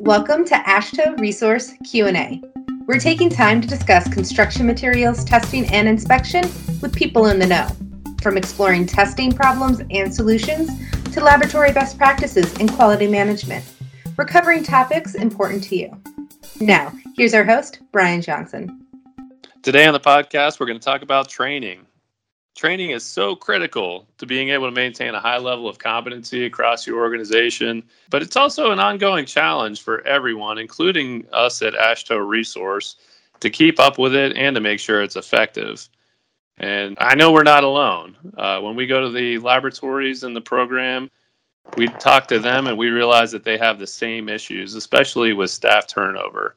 Welcome to AASHTO Resource Q&A. We're taking time to discuss construction materials testing and inspection with people in the know, from exploring testing problems and solutions to laboratory best practices and quality management. We're covering topics important to you. Now, here's our host, Brian Johnson. Today on the podcast, we're going to talk about training. Training is so critical to being able to maintain a high level of competency across your organization, but it's also an ongoing challenge for everyone, including us at AASHTO Resource, to keep up with it and to make sure it's effective. And I know we're not alone. Uh, when we go to the laboratories in the program, we talk to them and we realize that they have the same issues, especially with staff turnover.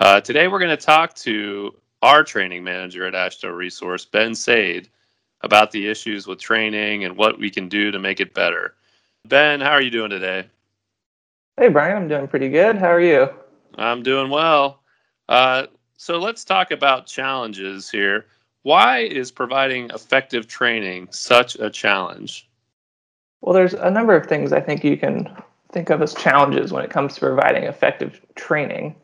Uh, today, we're going to talk to our training manager at AASHTO Resource, Ben Sade, about the issues with training and what we can do to make it better. Ben, how are you doing today? Hey, Brian, I'm doing pretty good. How are you? I'm doing well. Uh, so let's talk about challenges here. Why is providing effective training such a challenge? Well, there's a number of things I think you can think of as challenges when it comes to providing effective training.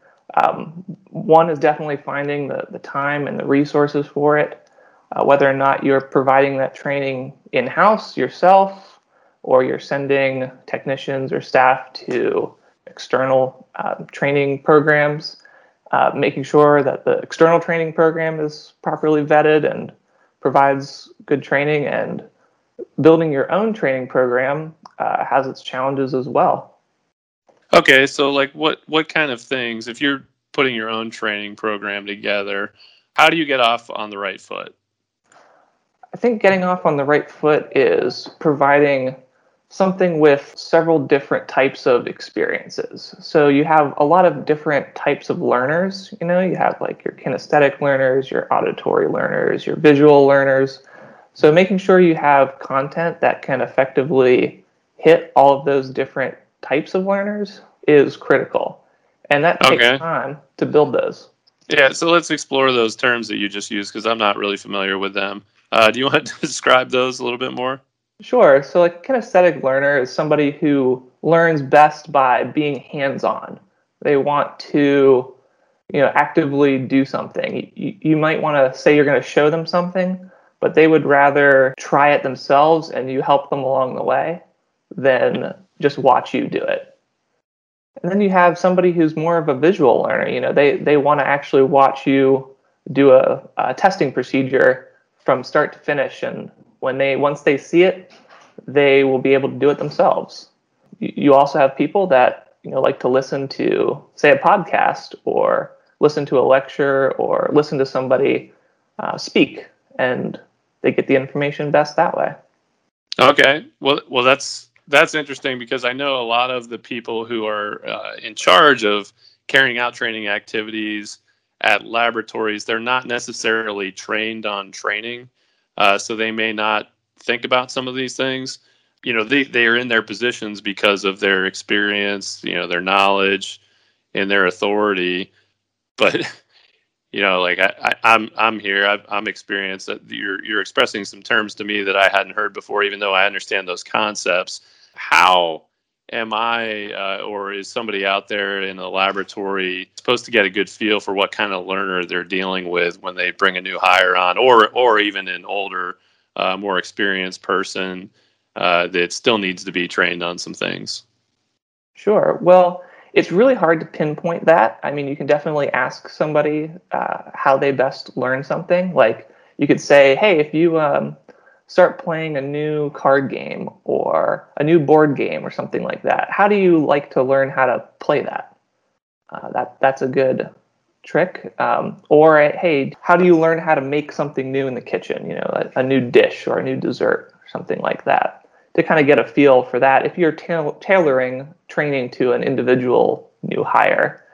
Um, one is definitely finding the, the time and the resources for it uh, whether or not you're providing that training in house yourself or you're sending technicians or staff to external uh, training programs, uh, making sure that the external training program is properly vetted and provides good training, and building your own training program uh, has its challenges as well. Okay, so like what what kind of things if you're putting your own training program together, how do you get off on the right foot? I think getting off on the right foot is providing something with several different types of experiences. So you have a lot of different types of learners. You know, you have like your kinesthetic learners, your auditory learners, your visual learners. So making sure you have content that can effectively hit all of those different types of learners is critical. And that takes okay. time to build those. Yeah, so let's explore those terms that you just used because I'm not really familiar with them. Uh, do you want to describe those a little bit more? Sure. So, like, kinesthetic learner is somebody who learns best by being hands-on. They want to, you know, actively do something. You, you might want to say you're going to show them something, but they would rather try it themselves and you help them along the way than just watch you do it. And then you have somebody who's more of a visual learner. You know, they they want to actually watch you do a, a testing procedure from start to finish. And when they once they see it they will be able to do it themselves. You also have people that you know like to listen to say a podcast or listen to a lecture or listen to somebody uh, speak and they get the information best that way. Okay. Well well that's that's interesting because i know a lot of the people who are uh, in charge of carrying out training activities at laboratories, they're not necessarily trained on training, uh, so they may not think about some of these things. You know, they, they are in their positions because of their experience, you know, their knowledge and their authority. But you know, like I, I, I'm I'm here. i I'm experienced. That you're you're expressing some terms to me that I hadn't heard before, even though I understand those concepts. How am I uh, or is somebody out there in the laboratory supposed to get a good feel for what kind of learner they're dealing with when they bring a new hire on, or or even an older, uh, more experienced person uh, that still needs to be trained on some things? Sure. Well, it's really hard to pinpoint that. I mean, you can definitely ask somebody uh, how they best learn something. Like you could say, "Hey, if you um, start playing a new card game or a new board game or something like that. How do you like to learn how to play that? Uh, that that's a good trick. Um, or hey, how do you learn how to make something new in the kitchen? You know, a, a new dish or a new dessert or something like that. To kind of get a feel for that, if you're ta- tailoring training to an individual new hire.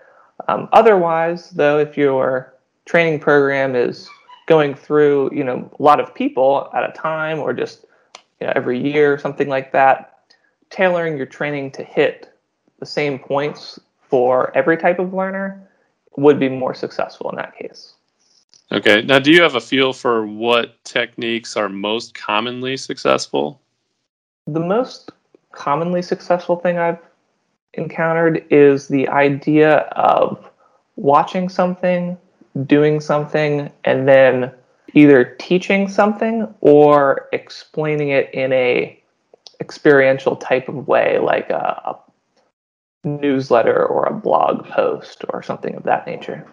Um, otherwise, though, if your training program is going through you know a lot of people at a time or just you know, every year something like that tailoring your training to hit the same points for every type of learner would be more successful in that case. Okay. Now do you have a feel for what techniques are most commonly successful? The most commonly successful thing i've encountered is the idea of watching something, doing something, and then either teaching something or explaining it in a experiential type of way, like a, a newsletter or a blog post or something of that nature.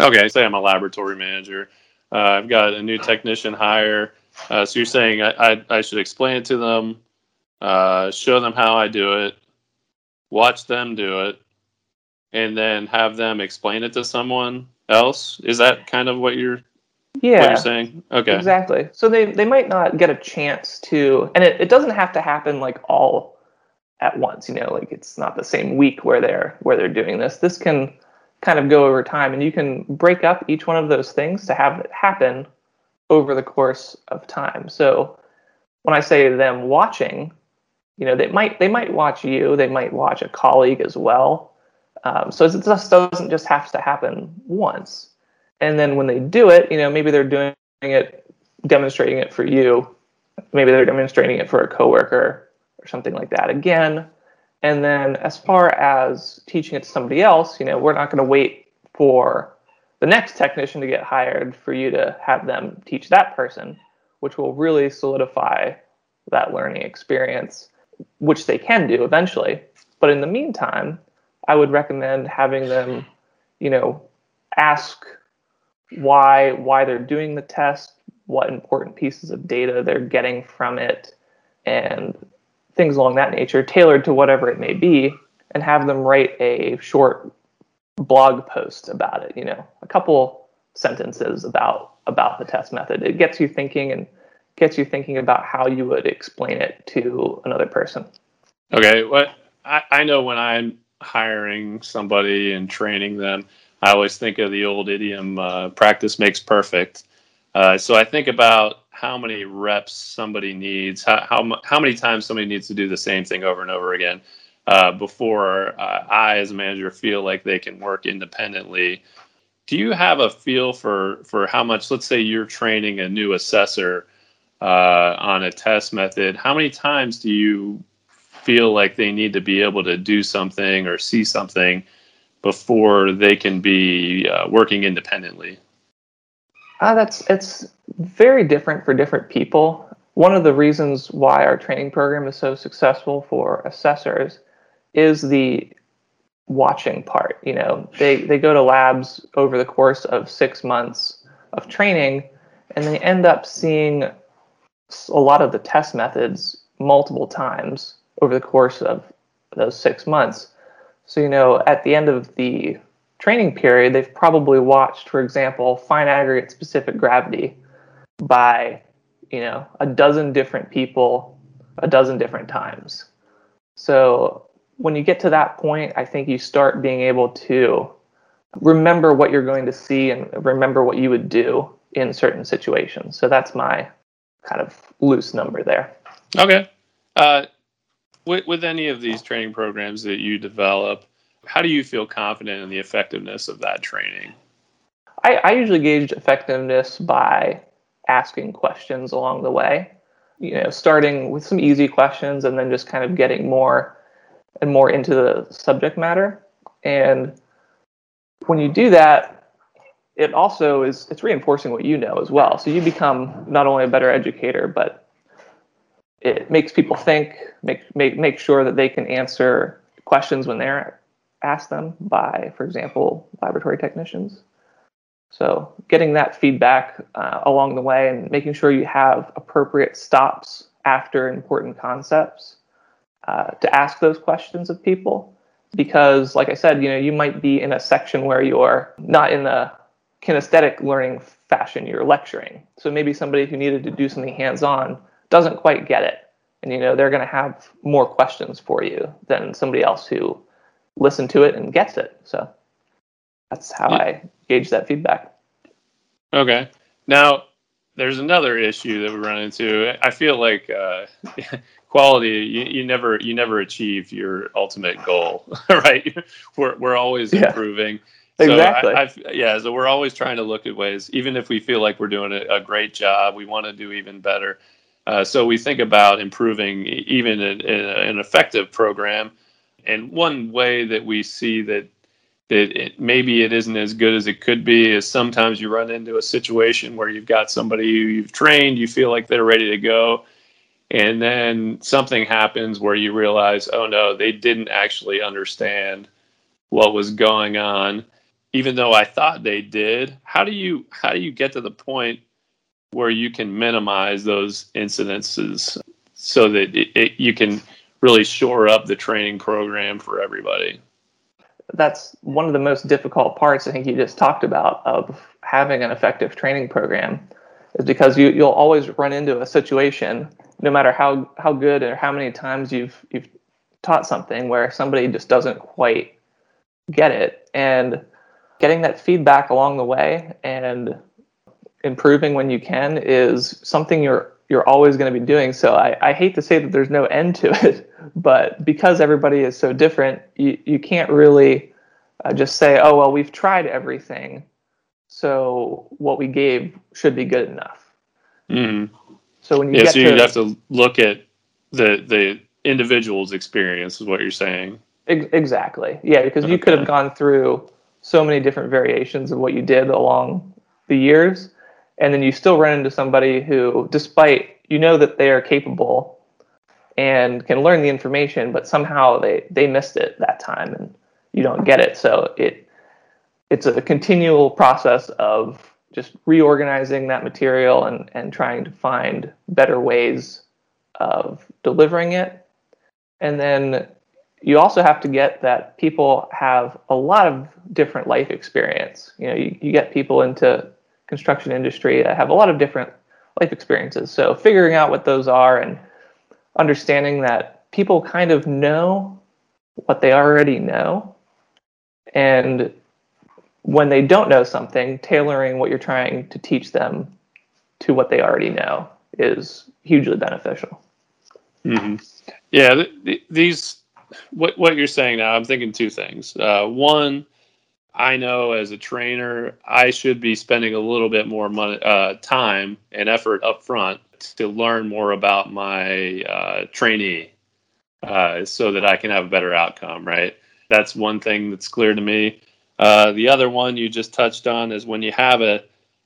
Okay, say I'm a laboratory manager. Uh, I've got a new technician hire. Uh, so you're saying I, I, I, should explain it to them, uh, show them how I do it, watch them do it, and then have them explain it to someone else. Is that kind of what you're yeah what you're saying? Okay. Exactly. So they, they might not get a chance to and it, it doesn't have to happen like all at once, you know, like it's not the same week where they're where they're doing this. This can kind of go over time and you can break up each one of those things to have it happen over the course of time. So when I say them watching, you know, they might they might watch you, they might watch a colleague as well. Um, so it just doesn't just have to happen once. And then when they do it, you know, maybe they're doing it, demonstrating it for you. Maybe they're demonstrating it for a coworker or something like that again. And then as far as teaching it to somebody else, you know, we're not going to wait for the next technician to get hired for you to have them teach that person, which will really solidify that learning experience, which they can do eventually. But in the meantime, I would recommend having them, you know, ask why why they're doing the test, what important pieces of data they're getting from it, and things along that nature, tailored to whatever it may be, and have them write a short blog post about it. You know, a couple sentences about about the test method. It gets you thinking and gets you thinking about how you would explain it to another person. Okay, what I, I know when I'm hiring somebody and training them, I always think of the old idiom, uh, practice makes perfect. Uh, so I think about how many reps somebody needs, how, how, how many times somebody needs to do the same thing over and over again uh, before uh, I, as a manager, feel like they can work independently. Do you have a feel for, for how much, let's say you're training a new assessor uh, on a test method, how many times do you feel like they need to be able to do something or see something before they can be uh, working independently? Uh, that's it's very different for different people. One of the reasons why our training program is so successful for assessors is the watching part. You know, they they go to labs over the course of six months of training, and they end up seeing a lot of the test methods multiple times over the course of those six months. So, you know, at the end of the training period, they've probably watched, for example, fine aggregate specific gravity by, you know, a dozen different people a dozen different times. So, when you get to that point, I think you start being able to remember what you're going to see and remember what you would do in certain situations. So, that's my kind of loose number there. Okay. Uh, with, with any of these training programs that you develop, how do you feel confident in the effectiveness of that training? I, I usually gauge effectiveness by asking questions along the way. You know, starting with some easy questions and then just kind of getting more and more into the subject matter. And when you do that, it also is it's reinforcing what you know as well. So you become not only a better educator, but it makes people think, make make make sure that they can answer questions when they're asked them by, for example, laboratory technicians. So getting that feedback uh, along the way and making sure you have appropriate stops after important concepts uh, to ask those questions of people. Because, like I said, you know, you might be in a section where you're not in the kinesthetic learning fashion, you're lecturing. So maybe somebody who needed to do something hands-on doesn't quite get it. And you know, they're going to have more questions for you than somebody else who listened to it and gets it. So that's how yeah. I gauge that feedback. Okay. Now, there's another issue that we run into. I feel like uh, quality you, you never you never achieve your ultimate goal, right? We're we're always yeah. improving. So exactly. I, yeah. So we're always trying to look at ways, even if we feel like we're doing a, a great job, we want to do even better. Uh, so we think about improving even an effective program. And one way that we see that that it, maybe it isn't as good as it could be is sometimes you run into a situation where you've got somebody who you've trained, you feel like they're ready to go, and then something happens where you realize, oh no, they didn't actually understand what was going on, even though I thought they did. How do you how do you get to the point where you can minimize those incidences so that it, it, you can really shore up the training program for everybody? That's one of the most difficult parts I think you just talked about of having an effective training program is because you, you'll always run into a situation no matter how how good or how many times you've you've taught something where somebody just doesn't quite get it and getting that feedback along the way and improving when you can is something you're you're always going to be doing so I, I hate to say that there's no end to it but because everybody is so different you, you can't really uh, just say oh well we've tried everything so what we gave should be good enough mm. So when you yeah, get so you have to look at the the individual's experience, is what you're saying. Ex- exactly. Yeah, because you could have gone through so many different variations of what you did along the years, and then you still run into somebody who, despite you know that they are capable and can learn the information, but somehow they they missed it that time, and you don't get it. So it it's a continual process of just reorganizing that material and, and trying to find better ways of delivering it. And then you also have to get that people have a lot of different life experience. You know, you, you get people into construction industry that have a lot of different life experiences. So figuring out what those are and understanding that people kind of know what they already know and when they don't know something, tailoring what you're trying to teach them to what they already know is hugely beneficial. Mm-hmm. Yeah, th- th- these what what you're saying now. I'm thinking two things. Uh, one, I know as a trainer, I should be spending a little bit more money, uh, time and effort up front to learn more about my uh, trainee, uh, so that I can have a better outcome. Right. That's one thing that's clear to me. Uh, the other one you just touched on is when you have a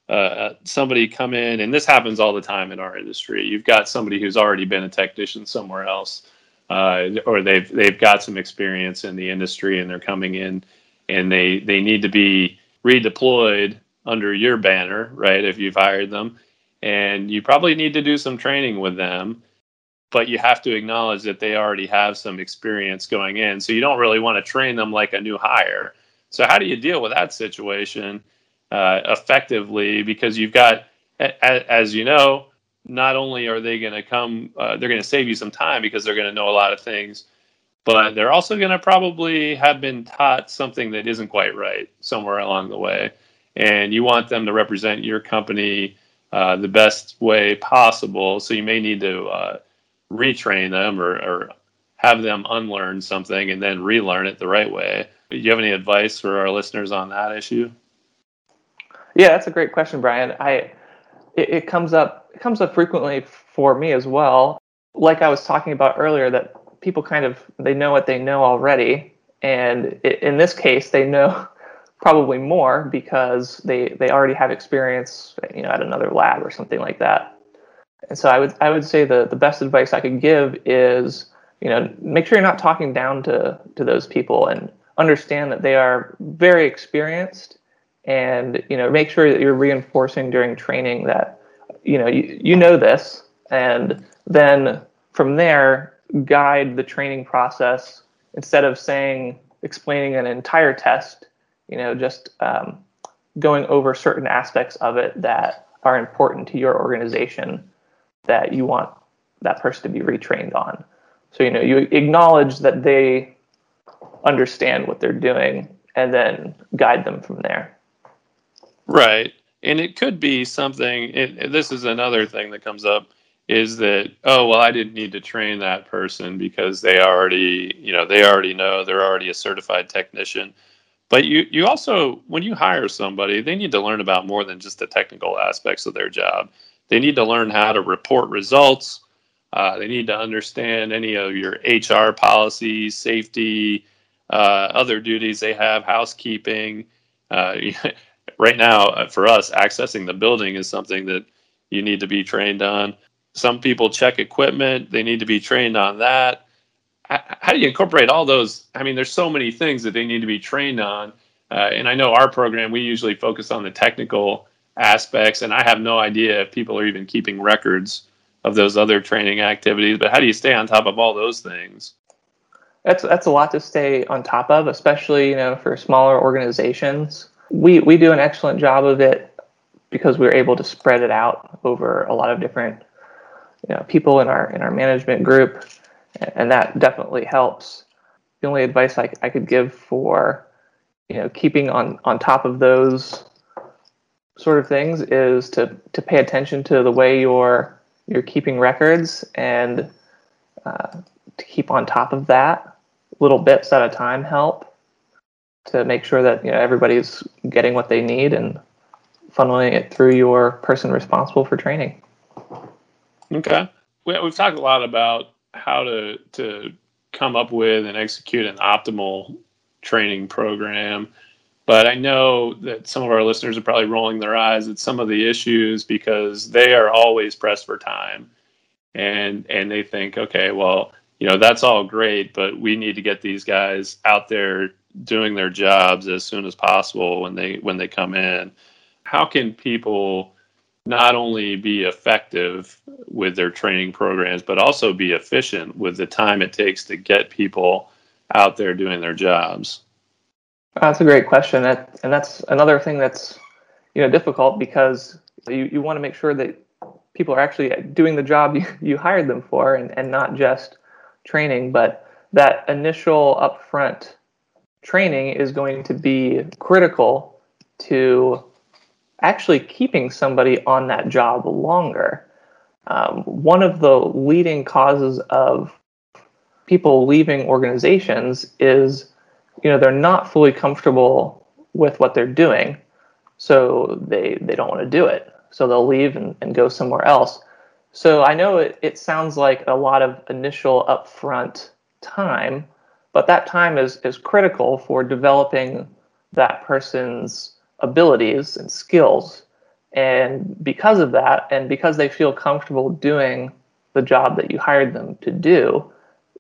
uh, somebody come in, and this happens all the time in our industry. You've got somebody who's already been a technician somewhere else, uh, or they've they've got some experience in the industry, and they're coming in, and they they need to be redeployed under your banner, right? If you've hired them, and you probably need to do some training with them, but you have to acknowledge that they already have some experience going in, so you don't really want to train them like a new hire so how do you deal with that situation uh, effectively? Because you've got, as you know, not only are they going to come, uh, they're going to save you some time because they're going to know a lot of things, but they're also going to probably have been taught something that isn't quite right somewhere along the way. And you want them to represent your company uh, the best way possible. So you may need to uh, retrain them or, or have them unlearn something and then relearn it the right way. Do you have any advice for our listeners on that issue? Yeah, that's a great question, Brian. I it, it comes up it comes up frequently for me as well. Like I was talking about earlier, that people kind of they know what they know already, and it, in this case, they know probably more because they they already have experience, you know, at another lab or something like that. And so I would I would say the the best advice I could give is you know make sure you're not talking down to to those people and understand that they are very experienced. And you know make sure that you're reinforcing during training that you know you, you know this. And then from there guide the training process instead of saying explaining an entire test you know just um, going over certain aspects of it that are important to your organization that you want that person to be retrained on so you know you acknowledge that they understand what they're doing and then guide them from there. Right. And it could be something, it, this is another thing that comes up is that, oh, well, I didn't need to train that person because they already, you know, they already know they're already a certified technician. But you, you also, when you hire somebody, they need to learn about more than just the technical aspects of their job. They need to learn how to report results, Uh, they need to understand any of your HR policies, safety, uh, other duties they have, housekeeping. Uh, right now, uh, for us, accessing the building is something that you need to be trained on. Some people check equipment, they need to be trained on that. How do you incorporate all those? I mean, there's so many things that they need to be trained on. Uh, and I know our program, we usually focus on the technical aspects, and I have no idea if people are even keeping records of those other training activities. But how do you stay on top of all those things? That's that's a lot to stay on top of, especially you know for smaller organizations. We we do an excellent job of it because we're able to spread it out over a lot of different you know, people in our in our management group, and that definitely helps. The only advice I, I could give for you know keeping on on top of those sort of things is to to pay attention to the way you're you're keeping records and uh, to keep on top of that little bits at a time help to make sure that you know everybody's getting what they need and funneling it through your person responsible for training okay we, we've talked a lot about how to to come up with and execute an optimal training program but I know that some of our listeners are probably rolling their eyes at some of the issues because they are always pressed for time. And and they think, okay, well, you know, that's all great, but we need to get these guys out there doing their jobs as soon as possible when they when they come in. How can people not only be effective with their training programs, but also be efficient with the time it takes to get people out there doing their jobs? That's a great question, that, and that's another thing that's you know difficult because you, you want to make sure that people are actually doing the job you, you hired them for and, and not just training. But that initial upfront training is going to be critical to actually keeping somebody on that job longer. Um, one of the leading causes of people leaving organizations is you know they're not fully comfortable with what they're doing so they they don't want to do it so they'll leave and, and go somewhere else so i know it, it sounds like a lot of initial upfront time but that time is is critical for developing that person's abilities and skills and because of that and because they feel comfortable doing the job that you hired them to do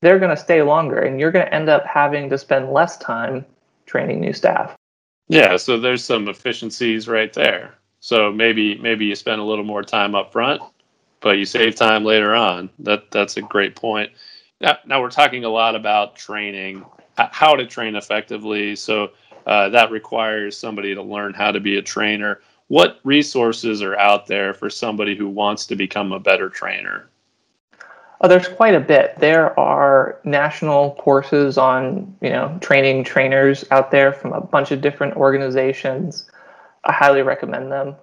they're going to stay longer and you're going to end up having to spend less time training new staff. Yeah, so there's some efficiencies right there. So maybe maybe you spend a little more time up front, but you save time later on. That that's a great point. Now, now we're talking a lot about training, how to train effectively. So uh, that requires somebody to learn how to be a trainer. What resources are out there for somebody who wants to become a better trainer? Oh, there's quite a bit. There are national courses on, you know, training trainers out there from a bunch of different organizations. I highly recommend them.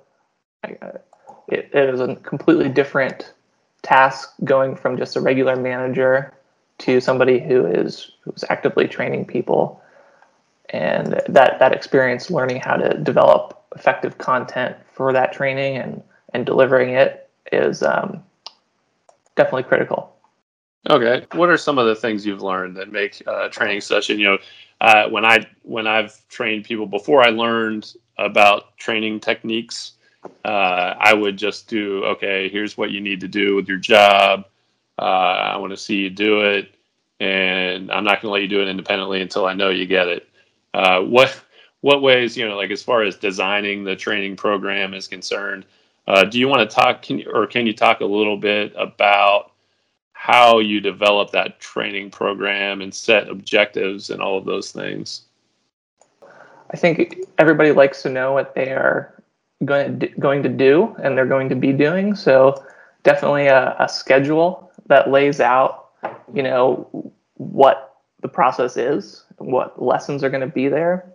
It, it is a completely different task going from just a regular manager to somebody who is who's actively training people, and that that experience learning how to develop effective content for that training and and delivering it is um, definitely critical. Okay, what are some of the things you've learned that make a uh, training session? You know, uh, when I when I've trained people before, I learned about training techniques. Uh, I would just do okay. Here's what you need to do with your job. Uh, I want to see you do it, and I'm not going to let you do it independently until I know you get it. Uh, what what ways you know, like as far as designing the training program is concerned, uh, do you want to talk can you, or can you talk a little bit about how you develop that training program and set objectives and all of those things? I think everybody likes to know what they are going to going to do and they're going to be doing. So definitely a, a schedule that lays out, you know, what the process is, what lessons are going to be there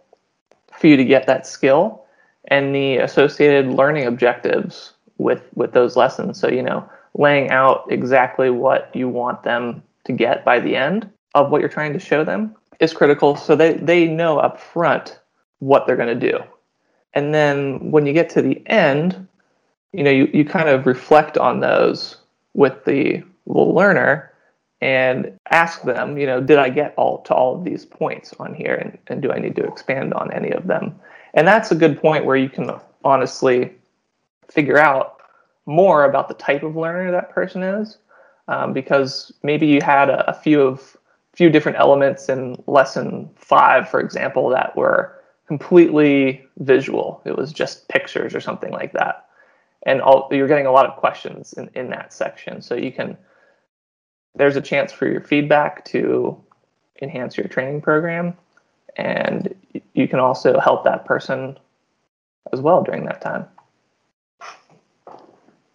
for you to get that skill and the associated learning objectives with with those lessons. So you know, laying out exactly what you want them to get by the end of what you're trying to show them is critical. So they they know up front what they're going to do, and then when you get to the end, you know, you, you kind of reflect on those with the learner and ask them, you know, did I get all to all of these points on here and, and do I need to expand on any of them? And that's a good point where you can honestly figure out more about the type of learner that person is. Um, because maybe you had a, a few of few different elements in lesson five, for example, that were completely visual. It was just pictures or something like that. And all, you're getting a lot of questions in, in that section. So you can there's a chance for your feedback to enhance your training program and you can also help that person as well during that time.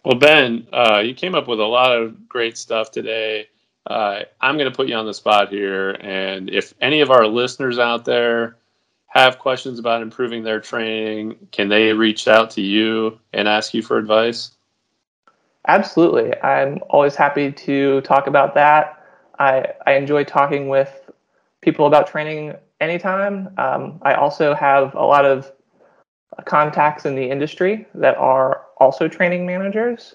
Well ben uh, you came up with a lot of great stuff today. Uh, i'm going to put you on the spot here and if any of our listeners out there have questions about improving their training can they reach out to you and ask you for advice Absolutely. I'm always happy to talk about that. I, I enjoy talking with people about training anytime. Um, I also have a lot of contacts in the industry that are also training managers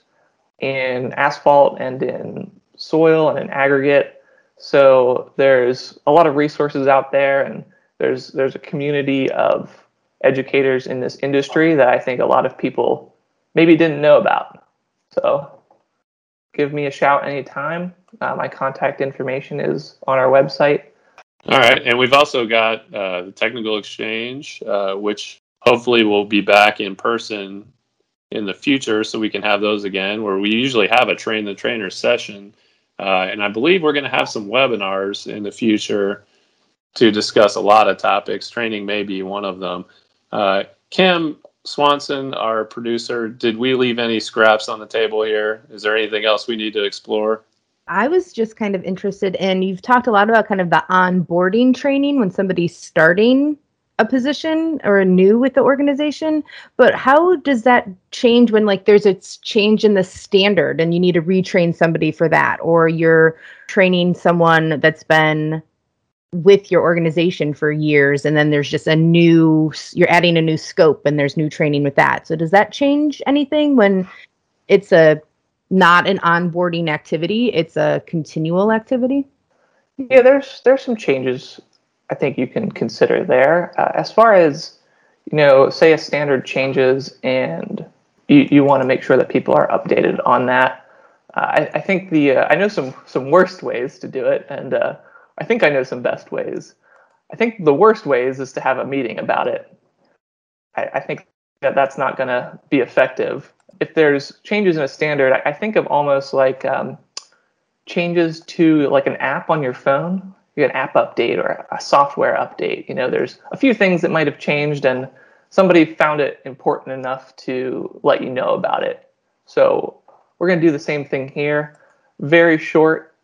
in asphalt and in soil and in aggregate. So there's a lot of resources out there, and there's there's a community of educators in this industry that I think a lot of people maybe didn't know about. So give me a shout anytime. Uh, my contact information is on our website. All right. And we've also got uh, the Technical Exchange, uh, which hopefully will be back in person in the future so we can have those again, where we usually have a train the trainer session. Uh, and I believe we're going to have some webinars in the future to discuss a lot of topics. Training may be one of them. Uh, Kim, Swanson, our producer, did we leave any scraps on the table here? Is there anything else we need to explore? I was just kind of interested in you've talked a lot about kind of the onboarding training when somebody's starting a position or new with the organization, but how does that change when like there's a change in the standard and you need to retrain somebody for that or you're training someone that's been with your organization for years and then there's just a new you're adding a new scope and there's new training with that. So does that change anything when it's a not an onboarding activity it's a continual activity? Yeah there's there's some changes i think you can consider there. Uh, as far as you know say a standard changes and you, you want to make sure that people are updated on that uh, I, I think the uh, i know some some worst ways to do it and uh, I think I know some best ways. I think the worst ways is to have a meeting about it. I, I think that that's not going to be effective. If there's changes in a standard, I, I think of almost like um, changes to like an app on your phone, you get an app update or a software update. You know, there's a few things that might have changed, and somebody found it important enough to let you know about it. So we're going to do the same thing here. Very short,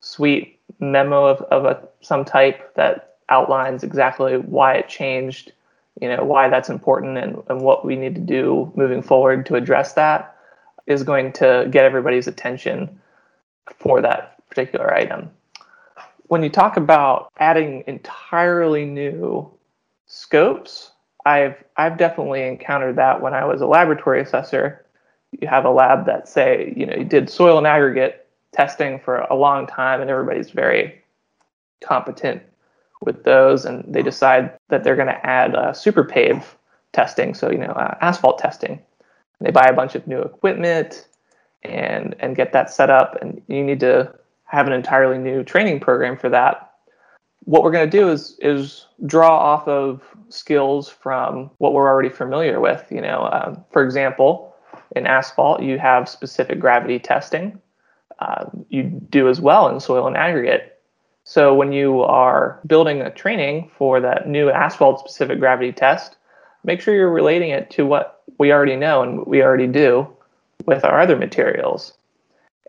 sweet memo of, of a, some type that outlines exactly why it changed, you know, why that's important and, and what we need to do moving forward to address that is going to get everybody's attention for that particular item. When you talk about adding entirely new scopes, I've I've definitely encountered that when I was a laboratory assessor. You have a lab that say, you know, you did soil and aggregate testing for a long time, and everybody's very competent with those. And they decide that they're going to add uh, super pave testing, so you know uh, asphalt testing. And they buy a bunch of new equipment and and get that set up, and you need to have an entirely new training program for that. What we're going to do is is draw off of skills from what we're already familiar with. You know, um, for example, in asphalt, you have specific gravity testing uh, you do as well in soil and aggregate. So when you are building a training for that new asphalt specific gravity test, make sure you're relating it to what we already know and what we already do with our other materials.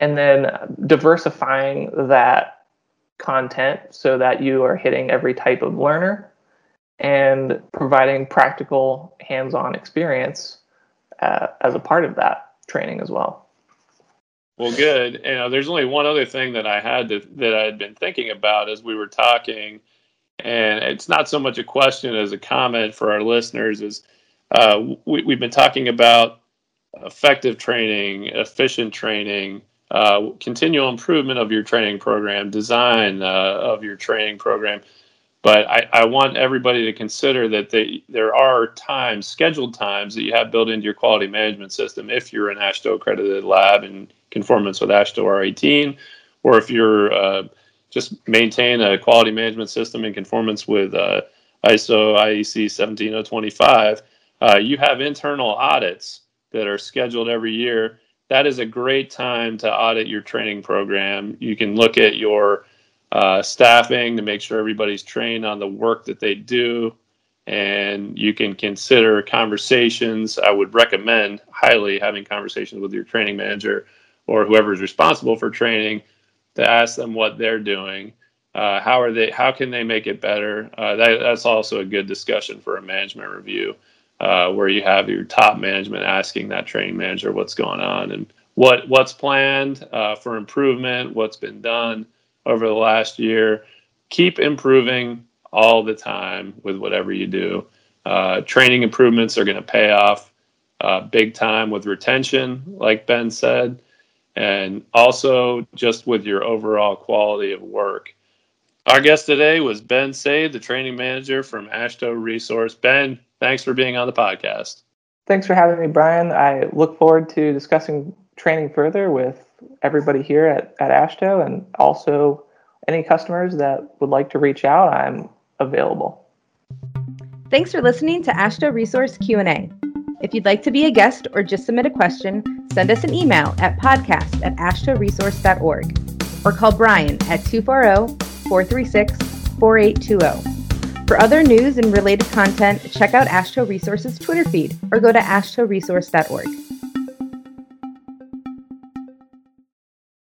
And then diversifying that content so that you are hitting every type of learner and providing practical hands on experience uh, as a part of that training as well. Well, good. You know, there's only one other thing that I had to, that I had been thinking about as we were talking, and it's not so much a question as a comment for our listeners. Is uh, we, we've been talking about effective training, efficient training, uh, uh, continual improvement of your training program, design uh, of your training program. But I, I, want everybody to consider that they, there are times, scheduled times, that you have built into your quality management system if you're an AASHTO accredited lab in conformance with AASHTO R18, or if you're uh, just maintain a quality management system in conformance with uh, ISO IEC 17025. Uh, you have internal audits that are scheduled every year. That is a great time to audit your training program. You can look at your uh, staffing to make sure everybody's trained on the work that they do. And you can consider conversations. I would recommend highly having conversations with your training manager or whoever's responsible for training to ask them what they're doing. Uh, how are they? How can they make it better? Uh, that, that's also a good discussion for a management review, uh, where you have your top management asking that training manager what's going on and what what's planned uh, for improvement, what's been done, over the last year. Keep improving all the time with whatever you do. Uh, training improvements are going to pay off uh, big time with retention, like Ben said, and also just with your overall quality of work. Our guest today was Ben Say, the training manager from AASHTO Resource. Ben, thanks for being on the podcast. Thanks for having me, Brian. I look forward to discussing training further with everybody here at, at AASHTO and also any customers that would like to reach out, I'm available. Thanks for listening to AASHTO Resource Q&A. If you'd like to be a guest or just submit a question, send us an email at podcast at aashtoresource.org or call Brian at 240-436-4820. For other news and related content, check out AASHTO Resource's Twitter feed or go to aashtoresource.org.